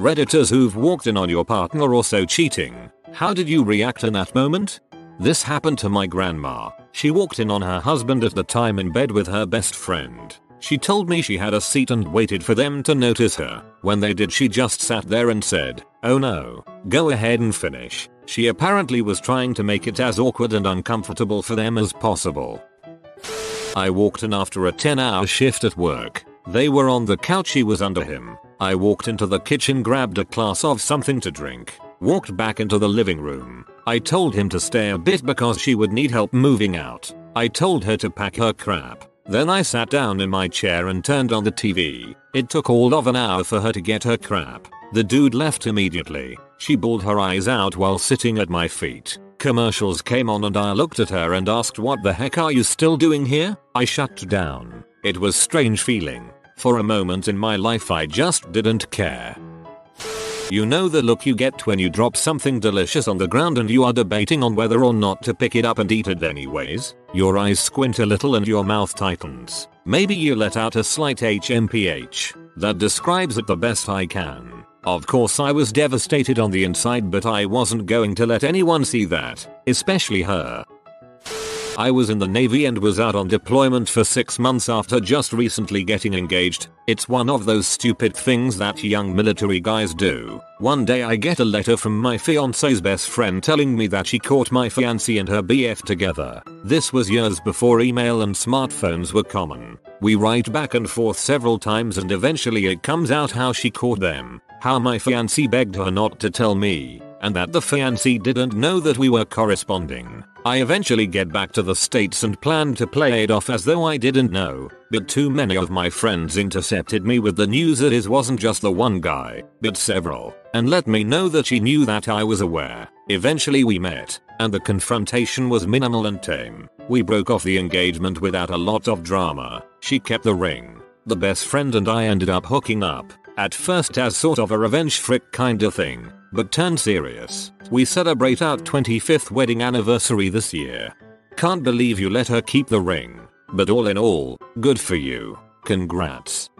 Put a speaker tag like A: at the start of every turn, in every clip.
A: Redditors who've walked in on your partner also cheating. How did you react in that moment? This happened to my grandma. She walked in on her husband at the time in bed with her best friend. She told me she had a seat and waited for them to notice her. When they did she just sat there and said, oh no, go ahead and finish. She apparently was trying to make it as awkward and uncomfortable for them as possible. I walked in after a 10 hour shift at work. They were on the couch she was under him. I walked into the kitchen grabbed a glass of something to drink, walked back into the living room. I told him to stay a bit because she would need help moving out. I told her to pack her crap. Then I sat down in my chair and turned on the TV. It took all of an hour for her to get her crap. The dude left immediately. She bawled her eyes out while sitting at my feet. Commercials came on and I looked at her and asked what the heck are you still doing here? I shut down. It was strange feeling. For a moment in my life I just didn't care. You know the look you get when you drop something delicious on the ground and you are debating on whether or not to pick it up and eat it anyways? Your eyes squint a little and your mouth tightens. Maybe you let out a slight HMPH. That describes it the best I can. Of course I was devastated on the inside but I wasn't going to let anyone see that, especially her. I was in the Navy and was out on deployment for 6 months after just recently getting engaged. It's one of those stupid things that young military guys do. One day I get a letter from my fiance's best friend telling me that she caught my fiancé and her BF together. This was years before email and smartphones were common. We write back and forth several times and eventually it comes out how she caught them. How my fiancé begged her not to tell me and that the fiancé didn't know that we were corresponding. I eventually get back to the states and plan to play it off as though I didn't know, but too many of my friends intercepted me with the news that it wasn't just the one guy, but several, and let me know that she knew that I was aware. Eventually we met, and the confrontation was minimal and tame. We broke off the engagement without a lot of drama. She kept the ring. The best friend and I ended up hooking up, at first as sort of a revenge frick kinda thing, but turn serious. We celebrate our 25th wedding anniversary this year. Can't believe you let her keep the ring. But all in all, good for you. Congrats.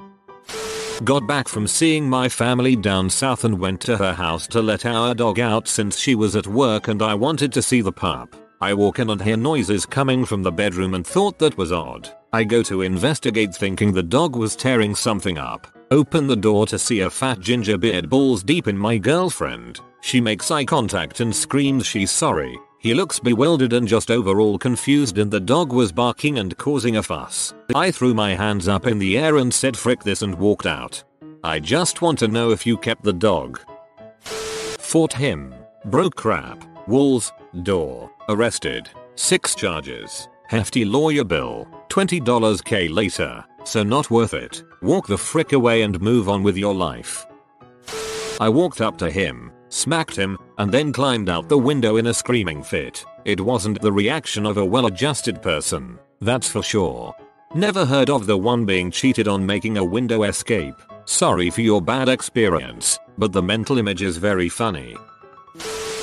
A: Got back from seeing my family down south and went to her house to let our dog out since she was at work and I wanted to see the pup. I walk in and hear noises coming from the bedroom and thought that was odd. I go to investigate thinking the dog was tearing something up. Open the door to see a fat ginger beard balls deep in my girlfriend. She makes eye contact and screams she's sorry. He looks bewildered and just overall confused and the dog was barking and causing a fuss. I threw my hands up in the air and said frick this and walked out. I just want to know if you kept the dog. Fought him. Broke crap. Walls. Door. Arrested. 6 charges. Hefty lawyer bill. $20 k later. So not worth it. Walk the frick away and move on with your life. I walked up to him, smacked him, and then climbed out the window in a screaming fit. It wasn't the reaction of a well-adjusted person, that's for sure. Never heard of the one being cheated on making a window escape. Sorry for your bad experience, but the mental image is very funny.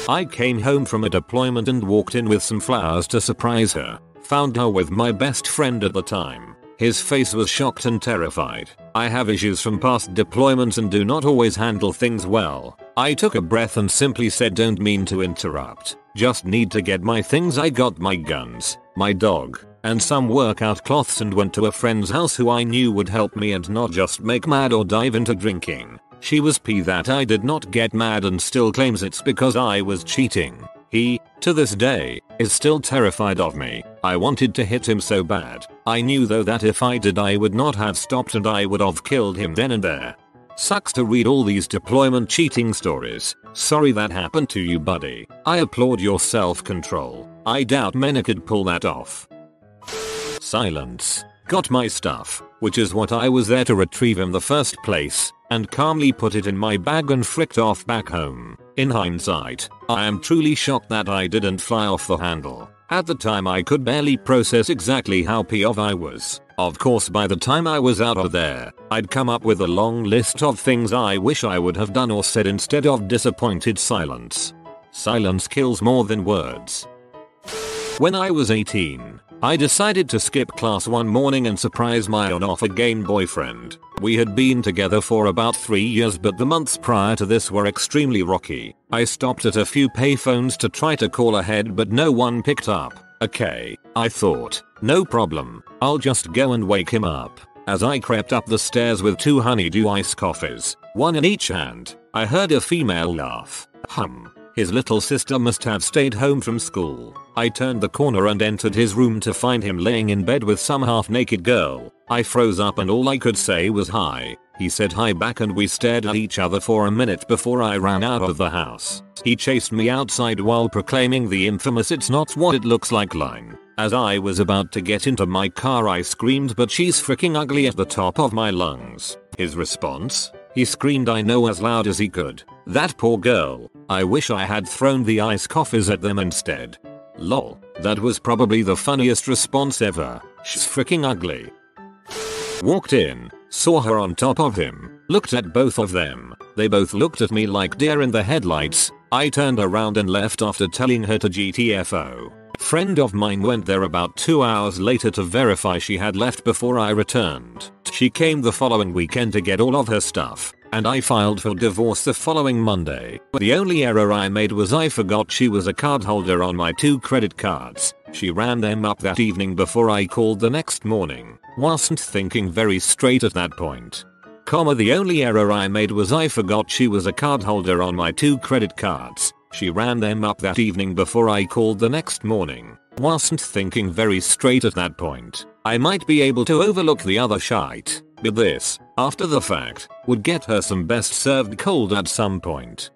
A: I came home from a deployment and walked in with some flowers to surprise her. Found her with my best friend at the time. His face was shocked and terrified. I have issues from past deployments and do not always handle things well. I took a breath and simply said don't mean to interrupt. Just need to get my things I got my guns, my dog, and some workout cloths and went to a friend's house who I knew would help me and not just make mad or dive into drinking. She was pee that I did not get mad and still claims it's because I was cheating. He, to this day, is still terrified of me. I wanted to hit him so bad. I knew though that if I did I would not have stopped and I would have killed him then and there. Sucks to read all these deployment cheating stories. Sorry that happened to you buddy. I applaud your self-control. I doubt many could pull that off. Silence. Got my stuff, which is what I was there to retrieve in the first place, and calmly put it in my bag and fricked off back home. In hindsight, I am truly shocked that I didn't fly off the handle. At the time I could barely process exactly how POV I was. Of course by the time I was out of there, I'd come up with a long list of things I wish I would have done or said instead of disappointed silence. Silence kills more than words. When I was 18, I decided to skip class one morning and surprise my on-off again boyfriend. We had been together for about 3 years but the months prior to this were extremely rocky. I stopped at a few payphones to try to call ahead but no one picked up. Okay, I thought, no problem, I'll just go and wake him up. As I crept up the stairs with two honeydew ice coffees, one in each hand, I heard a female laugh. Hum. His little sister must have stayed home from school. I turned the corner and entered his room to find him laying in bed with some half naked girl. I froze up and all I could say was hi. He said hi back and we stared at each other for a minute before I ran out of the house. He chased me outside while proclaiming the infamous it's not what it looks like line. As I was about to get into my car I screamed but she's freaking ugly at the top of my lungs. His response? He screamed I know as loud as he could. That poor girl. I wish I had thrown the ice coffees at them instead. Lol. That was probably the funniest response ever. She's freaking ugly. Walked in, saw her on top of him, looked at both of them. They both looked at me like deer in the headlights. I turned around and left after telling her to GTFO. Friend of mine went there about 2 hours later to verify she had left before I returned. She came the following weekend to get all of her stuff, and I filed for divorce the following Monday. But the only error I made was I forgot she was a card holder on my two credit cards. She ran them up that evening before I called the next morning. Wasn't thinking very straight at that point. Comma the only error I made was I forgot she was a card holder on my two credit cards. She ran them up that evening before I called the next morning. Wasn't thinking very straight at that point. I might be able to overlook the other shite, but this, after the fact, would get her some best served cold at some point.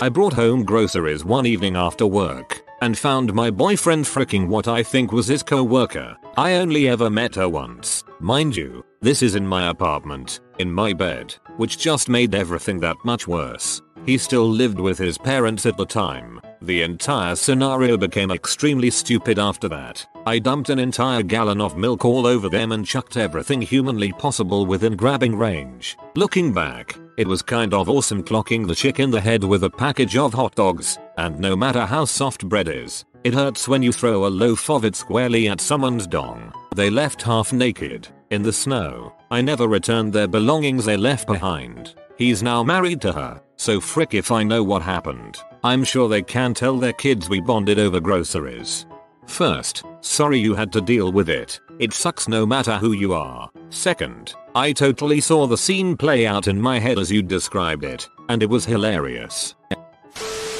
A: I brought home groceries one evening after work and found my boyfriend fricking what I think was his co-worker. I only ever met her once. Mind you, this is in my apartment, in my bed, which just made everything that much worse. He still lived with his parents at the time. The entire scenario became extremely stupid after that. I dumped an entire gallon of milk all over them and chucked everything humanly possible within grabbing range. Looking back, it was kind of awesome clocking the chick in the head with a package of hot dogs, and no matter how soft bread is, it hurts when you throw a loaf of it squarely at someone's dong. They left half naked, in the snow. I never returned their belongings they left behind. He's now married to her, so frick if I know what happened. I'm sure they can tell their kids we bonded over groceries. First, sorry you had to deal with it. It sucks no matter who you are. Second, I totally saw the scene play out in my head as you described it, and it was hilarious.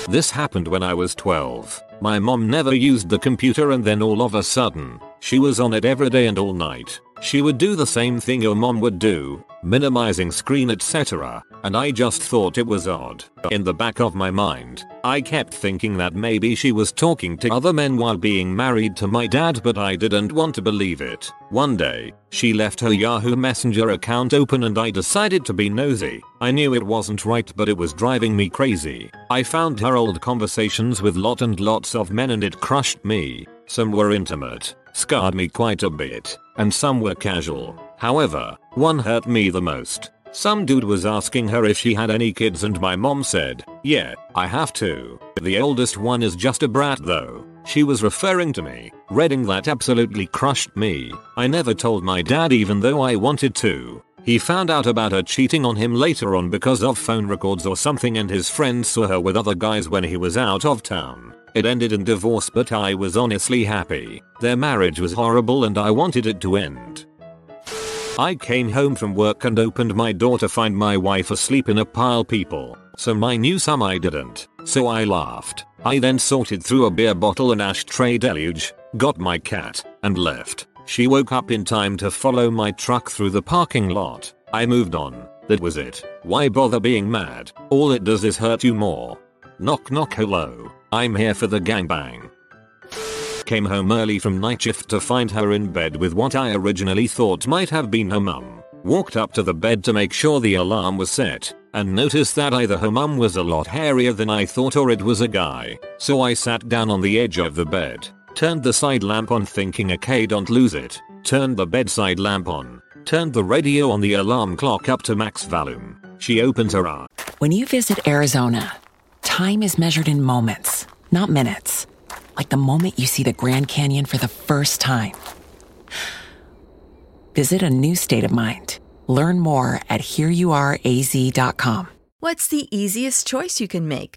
A: This happened when I was 12. My mom never used the computer and then all of a sudden, she was on it every day and all night. She would do the same thing your mom would do, minimizing screen etc, and I just thought it was odd. In the back of my mind, I kept thinking that maybe she was talking to other men while being married to my dad but I didn't want to believe it. One day, she left her Yahoo Messenger account open and I decided to be nosy. I knew it wasn't right but it was driving me crazy. I found her old conversations with lot and lots of men and it crushed me. Some were intimate, scarred me quite a bit, and some were casual. However, one hurt me the most. Some dude was asking her if she had any kids and my mom said, yeah, I have two. The oldest one is just a brat though. She was referring to me. Reading that absolutely crushed me. I never told my dad even though I wanted to. He found out about her cheating on him later on because of phone records or something and his friends saw her with other guys when he was out of town. It ended in divorce but I was honestly happy. Their marriage was horrible and I wanted it to end. I came home from work and opened my door to find my wife asleep in a pile people. Some I knew some I didn't. So I laughed. I then sorted through a beer bottle and ashtray deluge, got my cat, and left. She woke up in time to follow my truck through the parking lot. I moved on. That was it. Why bother being mad? All it does is hurt you more. Knock knock hello. I'm here for the gangbang. Came home early from night shift to find her in bed with what I originally thought might have been her mum. Walked up to the bed to make sure the alarm was set and noticed that either her mum was a lot hairier than I thought or it was a guy. So I sat down on the edge of the bed, turned the side lamp on thinking okay don't lose it, turned the bedside lamp on, turned the radio on the alarm clock up to max volume. She opens her eyes.
B: When you visit Arizona, time is measured in moments, not minutes. Like the moment you see the Grand Canyon for the first time. Visit a new state of mind. Learn more at hereyouareaz.com.
C: What's the easiest choice you can make?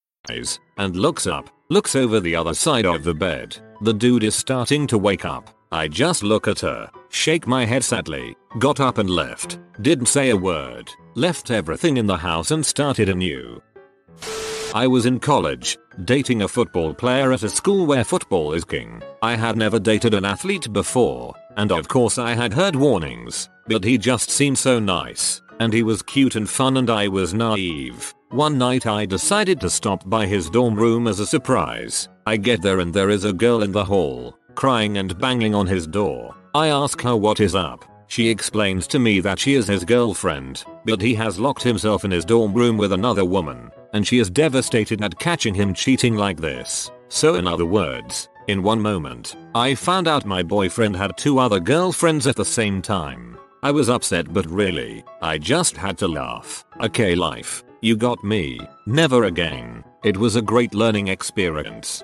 A: eyes and looks up, looks over the other side of the bed. The dude is starting to wake up. I just look at her, shake my head sadly, got up and left, didn't say a word, left everything in the house and started anew. I was in college, dating a football player at a school where football is king. I had never dated an athlete before, and of course I had heard warnings, but he just seemed so nice, and he was cute and fun and I was naive. One night I decided to stop by his dorm room as a surprise. I get there and there is a girl in the hall, crying and banging on his door. I ask her what is up. She explains to me that she is his girlfriend, but he has locked himself in his dorm room with another woman, and she is devastated at catching him cheating like this. So in other words, in one moment, I found out my boyfriend had two other girlfriends at the same time. I was upset but really, I just had to laugh. Okay life, you got me. Never again. It was a great learning experience.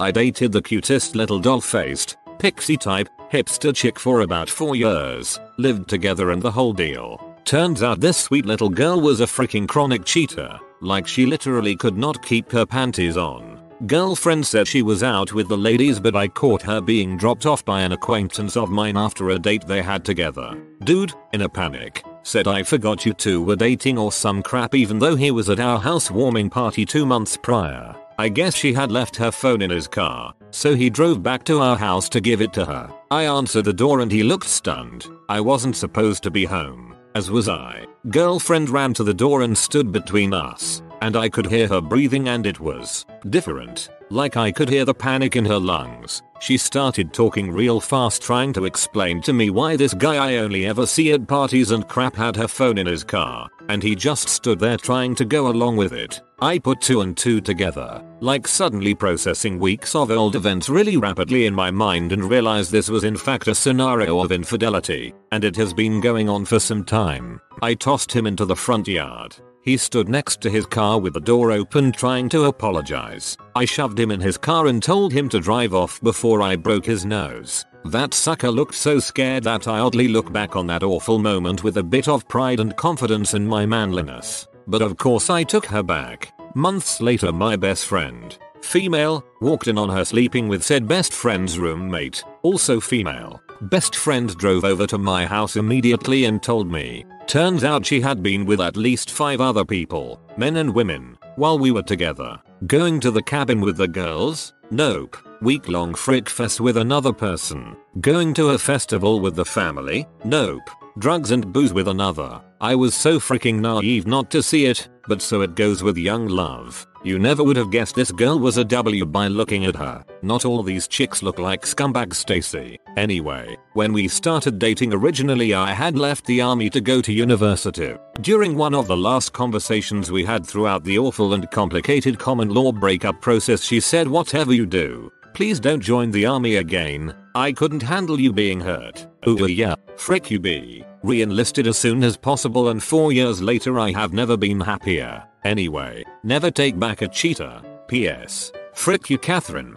A: I dated the cutest little doll-faced, pixie type, hipster chick for about 4 years, lived together and the whole deal. Turns out this sweet little girl was a freaking chronic cheater, like she literally could not keep her panties on. Girlfriend said she was out with the ladies but I caught her being dropped off by an acquaintance of mine after a date they had together. Dude, in a panic, said I forgot you two were dating or some crap even though he was at our housewarming party two months prior. I guess she had left her phone in his car, so he drove back to our house to give it to her. I answered the door and he looked stunned. I wasn't supposed to be home, as was I. Girlfriend ran to the door and stood between us, and I could hear her breathing and it was different. Like I could hear the panic in her lungs. She started talking real fast trying to explain to me why this guy I only ever see at parties and crap had her phone in his car, and he just stood there trying to go along with it. I put two and two together, like suddenly processing weeks of old events really rapidly in my mind and realized this was in fact a scenario of infidelity, and it has been going on for some time. I tossed him into the front yard, he stood next to his car with the door open trying to apologize. I shoved him in his car and told him to drive off before I broke his nose. That sucker looked so scared that I oddly look back on that awful moment with a bit of pride and confidence in my manliness. But of course I took her back. Months later my best friend, female, walked in on her sleeping with said best friend's roommate, also female. Best friend drove over to my house immediately and told me, Turns out she had been with at least 5 other people, men and women, while we were together. Going to the cabin with the girls? Nope. Week long frick fest with another person. Going to a festival with the family? Nope. Drugs and booze with another. I was so freaking naive not to see it, but so it goes with young love. You never would have guessed this girl was a W by looking at her. Not all these chicks look like scumbag Stacy. Anyway, when we started dating originally I had left the army to go to university. During one of the last conversations we had throughout the awful and complicated common law breakup process she said whatever you do, please don't join the army again. I couldn't handle you being hurt. Ooh yeah, frick you be. Re-enlisted as soon as possible and 4 years later I have never been happier. Anyway, never take back a cheater. P.S. Frick you Catherine.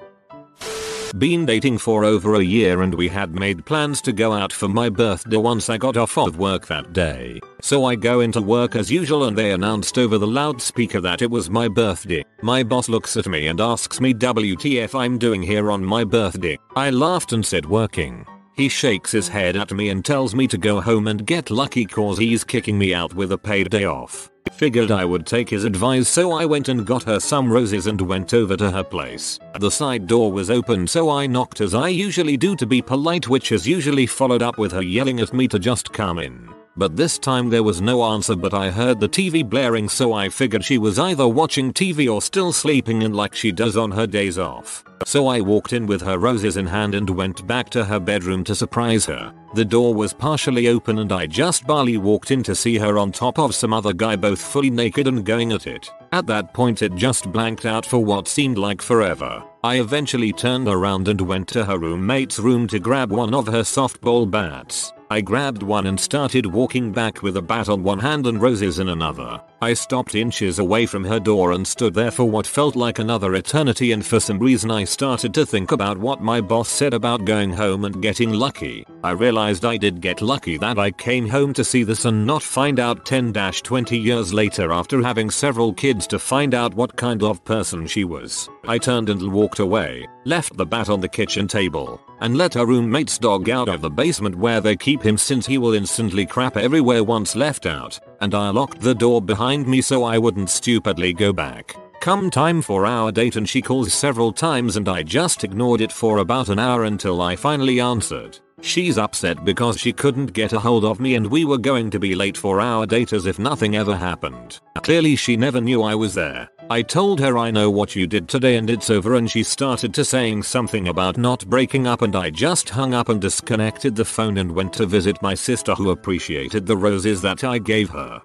A: Been dating for over a year and we had made plans to go out for my birthday once I got off of work that day. So I go into work as usual and they announced over the loudspeaker that it was my birthday. My boss looks at me and asks me WTF I'm doing here on my birthday. I laughed and said working. He shakes his head at me and tells me to go home and get lucky cause he's kicking me out with a paid day off. Figured I would take his advice so I went and got her some roses and went over to her place. The side door was open so I knocked as I usually do to be polite which is usually followed up with her yelling at me to just come in. But this time there was no answer but I heard the TV blaring so I figured she was either watching TV or still sleeping in like she does on her days off. So I walked in with her roses in hand and went back to her bedroom to surprise her. The door was partially open and I just barely walked in to see her on top of some other guy both fully naked and going at it. At that point it just blanked out for what seemed like forever. I eventually turned around and went to her roommate's room to grab one of her softball bats. I grabbed one and started walking back with a bat on one hand and roses in another. I stopped inches away from her door and stood there for what felt like another eternity and for some reason I started to think about what my boss said about going home and getting lucky. I realized I did get lucky that I came home to see this and not find out 10-20 years later after having several kids to find out what kind of person she was. I turned and walked away, left the bat on the kitchen table, and let her roommate's dog out of the basement where they keep him since he will instantly crap everywhere once left out, and I locked the door behind me so I wouldn't stupidly go back. Come time for our date and she calls several times and I just ignored it for about an hour until I finally answered. She's upset because she couldn't get a hold of me and we were going to be late for our date as if nothing ever happened. Clearly she never knew I was there. I told her I know what you did today and it's over and she started to saying something about not breaking up and I just hung up and disconnected the phone and went to visit my sister who appreciated the roses that I gave her.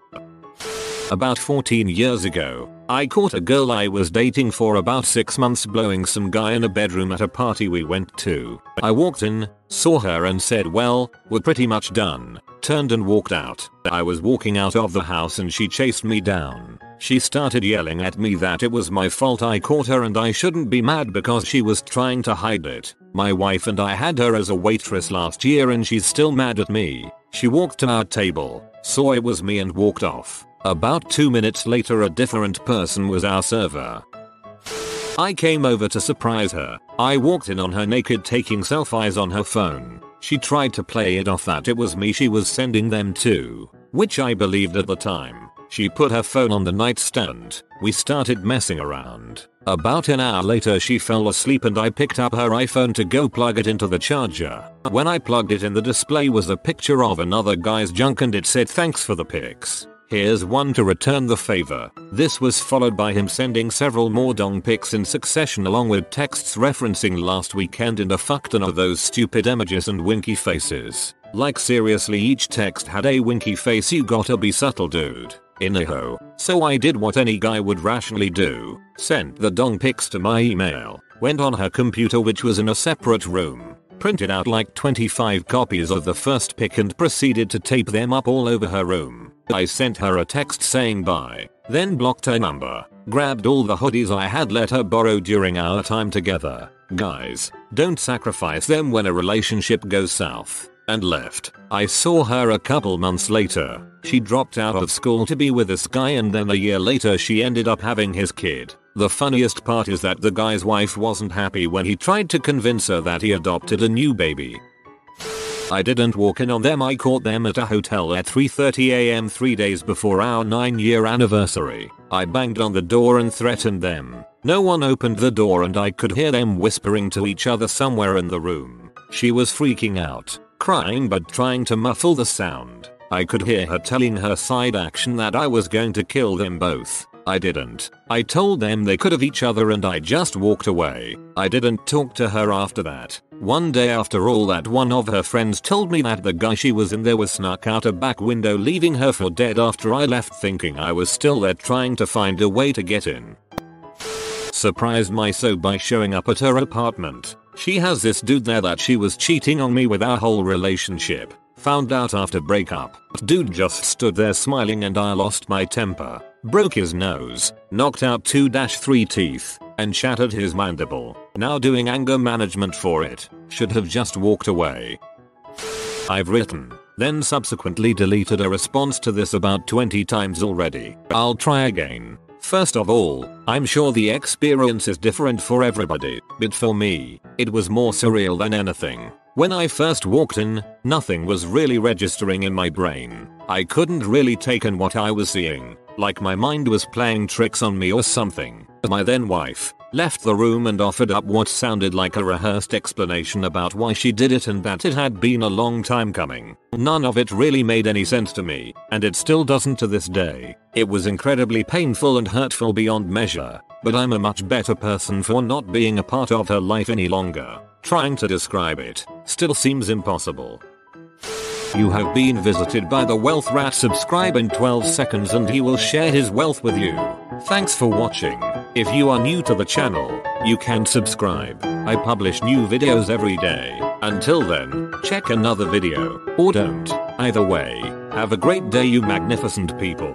A: About 14 years ago, I caught a girl I was dating for about 6 months blowing some guy in a bedroom at a party we went to. I walked in, saw her and said well, we're pretty much done. Turned and walked out. I was walking out of the house and she chased me down. She started yelling at me that it was my fault I caught her and I shouldn't be mad because she was trying to hide it. My wife and I had her as a waitress last year and she's still mad at me. She walked to our table, saw it was me and walked off. About 2 minutes later a different person was our server. I came over to surprise her. I walked in on her naked taking selfies on her phone. She tried to play it off that it was me she was sending them to, which I believed at the time. She put her phone on the nightstand. We started messing around. About an hour later she fell asleep and I picked up her iPhone to go plug it into the charger. When I plugged it in the display was a picture of another guy's junk and it said thanks for the pics. Here's one to return the favor. This was followed by him sending several more dong pics in succession along with texts referencing last weekend and a fuckton of those stupid images and winky faces. Like seriously each text had a winky face you gotta be subtle dude. Inaho. So I did what any guy would rationally do. Sent the dong pics to my email. Went on her computer which was in a separate room. Printed out like 25 copies of the first pic and proceeded to tape them up all over her room. I sent her a text saying bye, then blocked her number, grabbed all the hoodies I had let her borrow during our time together. Guys, don't sacrifice them when a relationship goes south. And left. I saw her a couple months later. She dropped out of school to be with this guy and then a year later she ended up having his kid. The funniest part is that the guy's wife wasn't happy when he tried to convince her that he adopted a new baby. I didn't walk in on them I caught them at a hotel at 3.30am 3 days before our 9 year anniversary. I banged on the door and threatened them. No one opened the door and I could hear them whispering to each other somewhere in the room. She was freaking out, crying but trying to muffle the sound. I could hear her telling her side action that I was going to kill them both. I didn't. I told them they could have each other and I just walked away. I didn't talk to her after that. One day after all that one of her friends told me that the guy she was in there was snuck out a back window leaving her for dead after I left thinking I was still there trying to find a way to get in. Surprised my so by showing up at her apartment. She has this dude there that she was cheating on me with our whole relationship. Found out after breakup. Dude just stood there smiling and I lost my temper broke his nose, knocked out 2-3 teeth, and shattered his mandible. Now doing anger management for it. Should have just walked away. I've written, then subsequently deleted a response to this about 20 times already. I'll try again. First of all, I'm sure the experience is different for everybody, but for me, it was more surreal than anything. When I first walked in, nothing was really registering in my brain. I couldn't really take in what I was seeing. Like my mind was playing tricks on me or something. My then wife left the room and offered up what sounded like a rehearsed explanation about why she did it and that it had been a long time coming. None of it really made any sense to me, and it still doesn't to this day. It was incredibly painful and hurtful beyond measure, but I'm a much better person for not being a part of her life any longer. Trying to describe it still seems impossible. You have been visited by the wealth rat subscribe in 12 seconds and he will share his wealth with you. Thanks for watching. If you are new to the channel, you can subscribe. I publish new videos every day. Until then, check another video, or don't. Either way, have a great day you magnificent people.